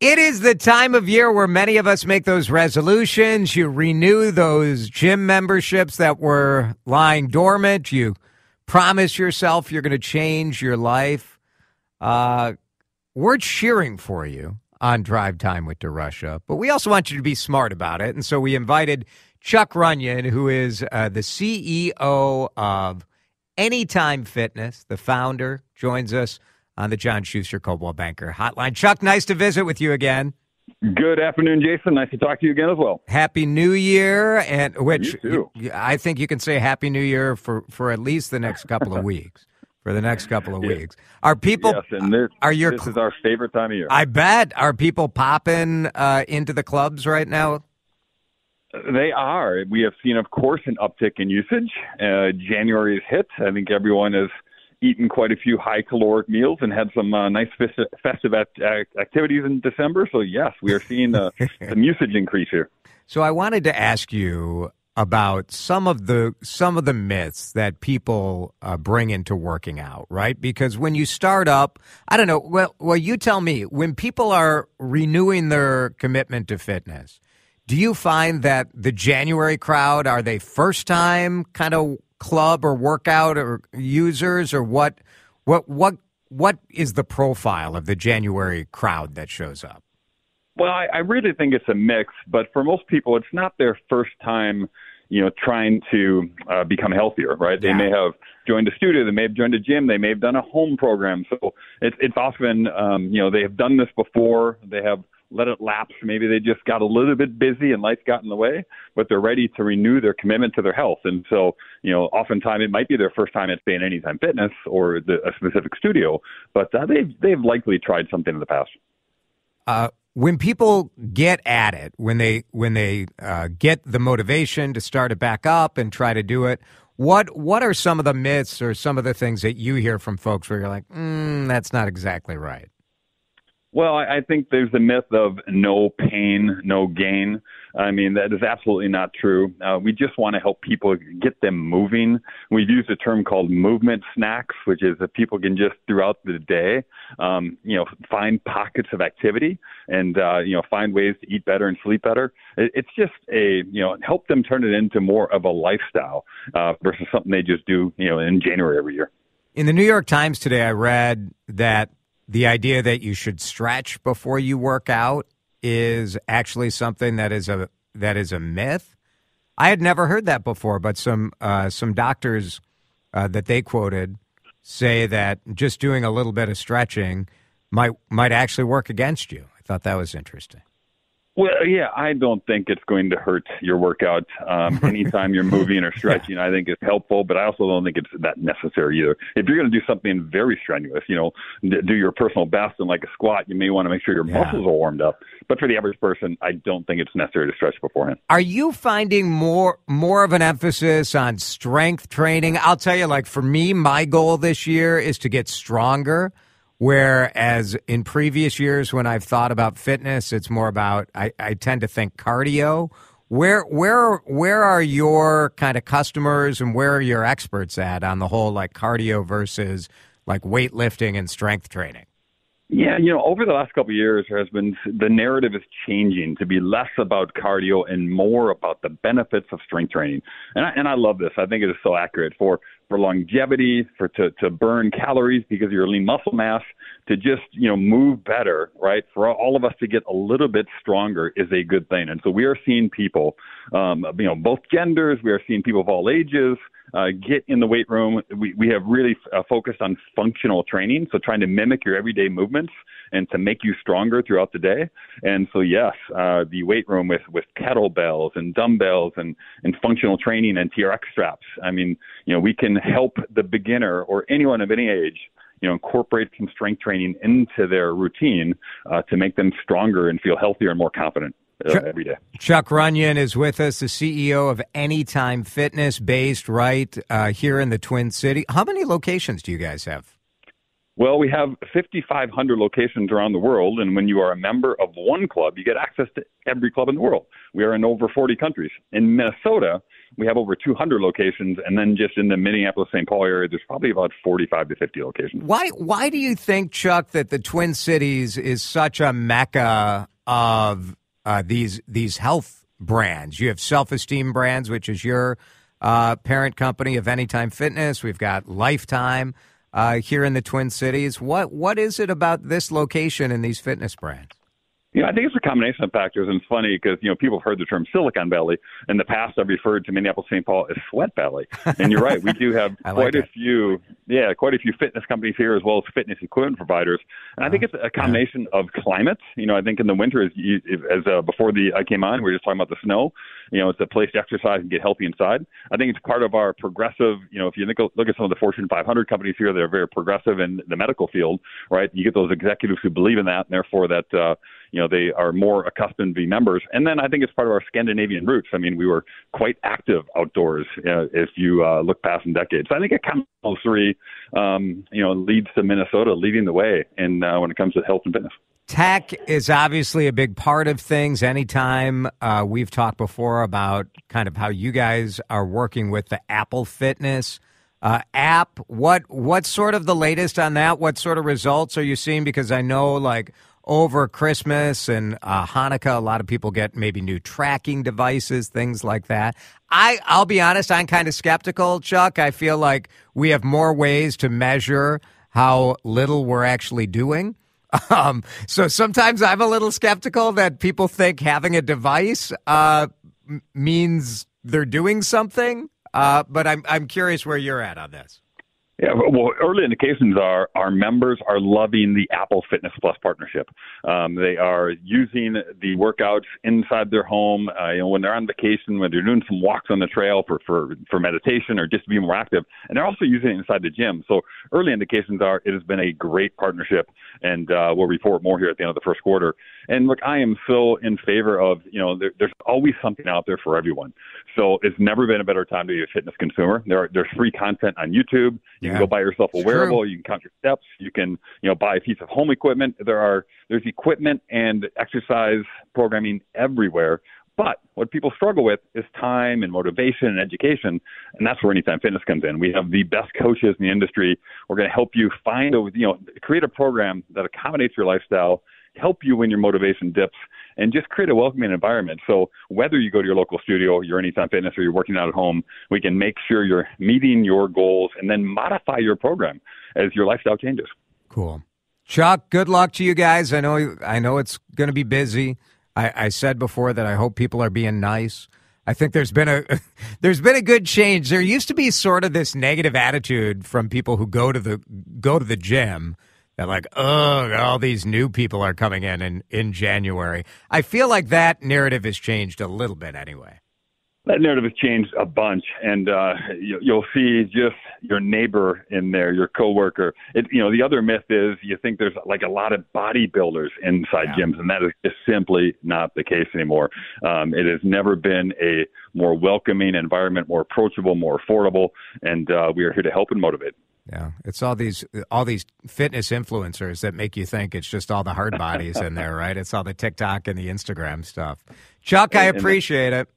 It is the time of year where many of us make those resolutions. You renew those gym memberships that were lying dormant. You promise yourself you're going to change your life. Uh, we're cheering for you on Drive Time with DeRusha, but we also want you to be smart about it. And so we invited Chuck Runyon, who is uh, the CEO of Anytime Fitness, the founder, joins us on the John Schuster Coldwell Banker Hotline. Chuck, nice to visit with you again. Good afternoon, Jason. Nice to talk to you again as well. Happy New Year, and which you I think you can say Happy New Year for for at least the next couple of weeks. For the next couple of Yeah. weeks, are people? yes, and this, are your? this is our favorite time of year. I bet are people popping uh, into the clubs right now? They are. We have seen, of course, an uptick in usage. Uh, January is hit. I think everyone has eaten quite a few high caloric meals and had some uh, nice festive act- act- activities in December. So, yes, we are seeing uh, some usage increase here. So I wanted to ask you about some of the some of the myths that people uh, bring into working out, right? Because when you start up, I don't know. Well, well, you tell me. When people are renewing their commitment to fitness, do you find that the January crowd are they first time kind of club or workout or users or what? What what what is the profile of the January crowd that shows up? Well, I, I really think it's a mix, but for most people, it's not their first time, you know, trying to uh, become healthier, right? Yeah. They may have joined a studio, they may have joined a gym, they may have done a home program. So it's it's often, um, you know, they have done this before, they have let it lapse. Maybe they just got a little bit busy and life got in the way, but they're ready to renew their commitment to their health. And so, you know, oftentimes it might be their first time at an Anytime Fitness or the, a specific studio, but uh, they've they've likely tried something in the past. uh, when people get at it, when they when they uh, get the motivation to start it back up and try to do it, what what are some of the myths or some of the things that you hear from folks where you're like, mm, that's not exactly right? Well, I think there's the myth of no pain, no gain. I mean, that is absolutely not true. Uh, we just want to help people get them moving. We've used a term called movement snacks, which is that people can just throughout the day, um, you know, find pockets of activity and, uh, you know, find ways to eat better and sleep better. It, it's just a, you know, help them turn it into more of a lifestyle uh, versus something they just do, you know, in January every year. In the New York Times today, I read that the idea that you should stretch before you work out is actually something that is a that is a myth. I had never heard that before, but some uh, some doctors uh, that they quoted say that just doing a little bit of stretching might might actually work against you. I thought that was interesting. Well, yeah, I don't think it's going to hurt your workout. Um, anytime you're moving or stretching, I think it's helpful, but I also don't think it's that necessary either. If you're going to do something very strenuous, you know, do your personal best and like a squat, you may want to make sure your Yeah. muscles are warmed up. But for the average person, I don't think it's necessary to stretch beforehand. Are you finding more more of an emphasis on strength training? I'll tell you, like for me, my goal this year is to get stronger. Whereas in previous years, when I've thought about fitness, it's more about I, I tend to think cardio. Where where where are your kind of customers and where are your experts at on the whole like cardio versus like weightlifting and strength training? Yeah, you know, over the last couple of years, there has been the narrative is changing to be less about cardio and more about the benefits of strength training, and I, and I love this. I think it is so accurate for for longevity, for to to burn calories because of your lean muscle mass, to just you know move better, right? For all of us to get a little bit stronger is a good thing, and so we are seeing people, um, you know, both genders. We are seeing people of all ages uh, get in the weight room. We, we have really uh, focused on functional training, so trying to mimic your everyday movements and to make you stronger throughout the day. And so, yes, uh, the weight room with, with kettlebells and dumbbells and, and functional training and TRX straps. I mean, you know, we can can help the beginner or anyone of any age you know, incorporate some strength training into their routine uh, to make them stronger and feel healthier and more confident. Uh, every day. Chuck Runyon is with us, the CEO of Anytime Fitness, based right uh, here in the Twin City. How many locations do you guys have? Well, we have 5,500 locations around the world, and when you are a member of one club, you get access to every club in the world. We are in over 40 countries. In Minnesota, we have over 200 locations, and then just in the Minneapolis-St. Paul area, there's probably about 45 to 50 locations. Why? Why do you think, Chuck, that the Twin Cities is such a mecca of uh, these these health brands? You have Self Esteem Brands, which is your uh, parent company of Anytime Fitness. We've got Lifetime uh, here in the Twin Cities. What what is it about this location and these fitness brands? You know, I think it's a combination of factors, and it's funny because you know people have heard the term Silicon Valley. In the past, I've referred to Minneapolis, St. Paul as Sweat Valley, and you're right. We do have quite a few, yeah, quite a few fitness companies here as well as fitness equipment providers. And uh, I think it's a combination yeah. of climate. You know, I think in the winter, as, as uh, before the I came on, we were just talking about the snow. You know, it's a place to exercise and get healthy inside. I think it's part of our progressive. You know, if you look, at some of the Fortune 500 companies here that are very progressive in the medical field, right? You get those executives who believe in that, and therefore that. Uh, you know they are more accustomed to be members. And then I think it's part of our Scandinavian roots. I mean, we were quite active outdoors uh, if you uh, look past some decades. So I think it comes those three, um, you know, leads to Minnesota leading the way in uh, when it comes to health and fitness. Tech is obviously a big part of things. Anytime uh, we've talked before about kind of how you guys are working with the Apple Fitness uh, app, what what's sort of the latest on that? What sort of results are you seeing? Because I know like over Christmas and uh, Hanukkah, a lot of people get maybe new tracking devices, things like that. I, I'll be honest, I'm kind of skeptical, Chuck. I feel like we have more ways to measure how little we're actually doing. Um, so sometimes I'm a little skeptical that people think having a device uh, means they're doing something. Uh, but I'm I'm curious where you're at on this. Yeah, well, early indications are our members are loving the Apple Fitness Plus partnership. Um, they are using the workouts inside their home. Uh, you know, when they're on vacation, when they're doing some walks on the trail for, for for meditation or just to be more active, and they're also using it inside the gym. So early indications are it has been a great partnership, and uh, we'll report more here at the end of the first quarter. And look, I am so in favor of you know there, there's always something out there for everyone. So it's never been a better time to be a fitness consumer. There are, there's free content on YouTube. You yeah. can go buy yourself a wearable. True. You can count your steps. You can you know buy a piece of home equipment. There are there's equipment and exercise programming everywhere. But what people struggle with is time and motivation and education, and that's where Anytime Fitness comes in. We have the best coaches in the industry. We're going to help you find a you know create a program that accommodates your lifestyle help you when your motivation dips and just create a welcoming environment. So whether you go to your local studio, your Anytime Fitness, or you're working out at home, we can make sure you're meeting your goals and then modify your program as your lifestyle changes. Cool. Chuck, good luck to you guys. I know I know it's going to be busy. I, I said before that I hope people are being nice. I think there's been a there's been a good change. There used to be sort of this negative attitude from people who go to the go to the gym they're like, oh, all these new people are coming in, in in January. I feel like that narrative has changed a little bit anyway. That narrative has changed a bunch, and uh, you, you'll see just your neighbor in there, your coworker. It, you know, the other myth is you think there's like a lot of bodybuilders inside yeah. gyms, and that is just simply not the case anymore. Um, it has never been a more welcoming environment, more approachable, more affordable, and uh, we are here to help and motivate. Yeah, it's all these all these fitness influencers that make you think it's just all the hard bodies in there, right? It's all the TikTok and the Instagram stuff. Chuck, I appreciate it.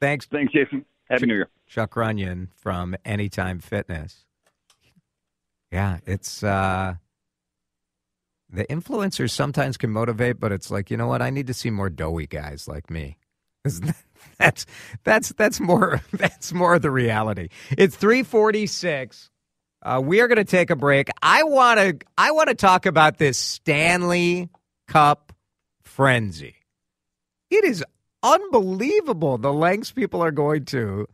Thanks. Thanks, Jason. Happy New Year. Chuck Runyon from Anytime Fitness. Yeah, it's uh the influencers sometimes can motivate, but it's like, you know what? I need to see more doughy guys like me. that's that's that's more that's more the reality. It's 346. Uh, we are going to take a break. I want to I want to talk about this Stanley Cup frenzy. It is unbelievable the lengths people are going to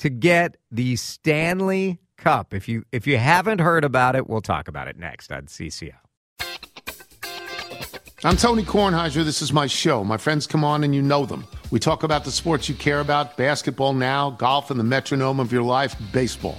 to get the Stanley Cup. If you if you haven't heard about it, we'll talk about it next on CCO. I'm Tony Kornheiser. This is my show. My friends come on and you know them. We talk about the sports you care about basketball now, golf, and the metronome of your life, baseball.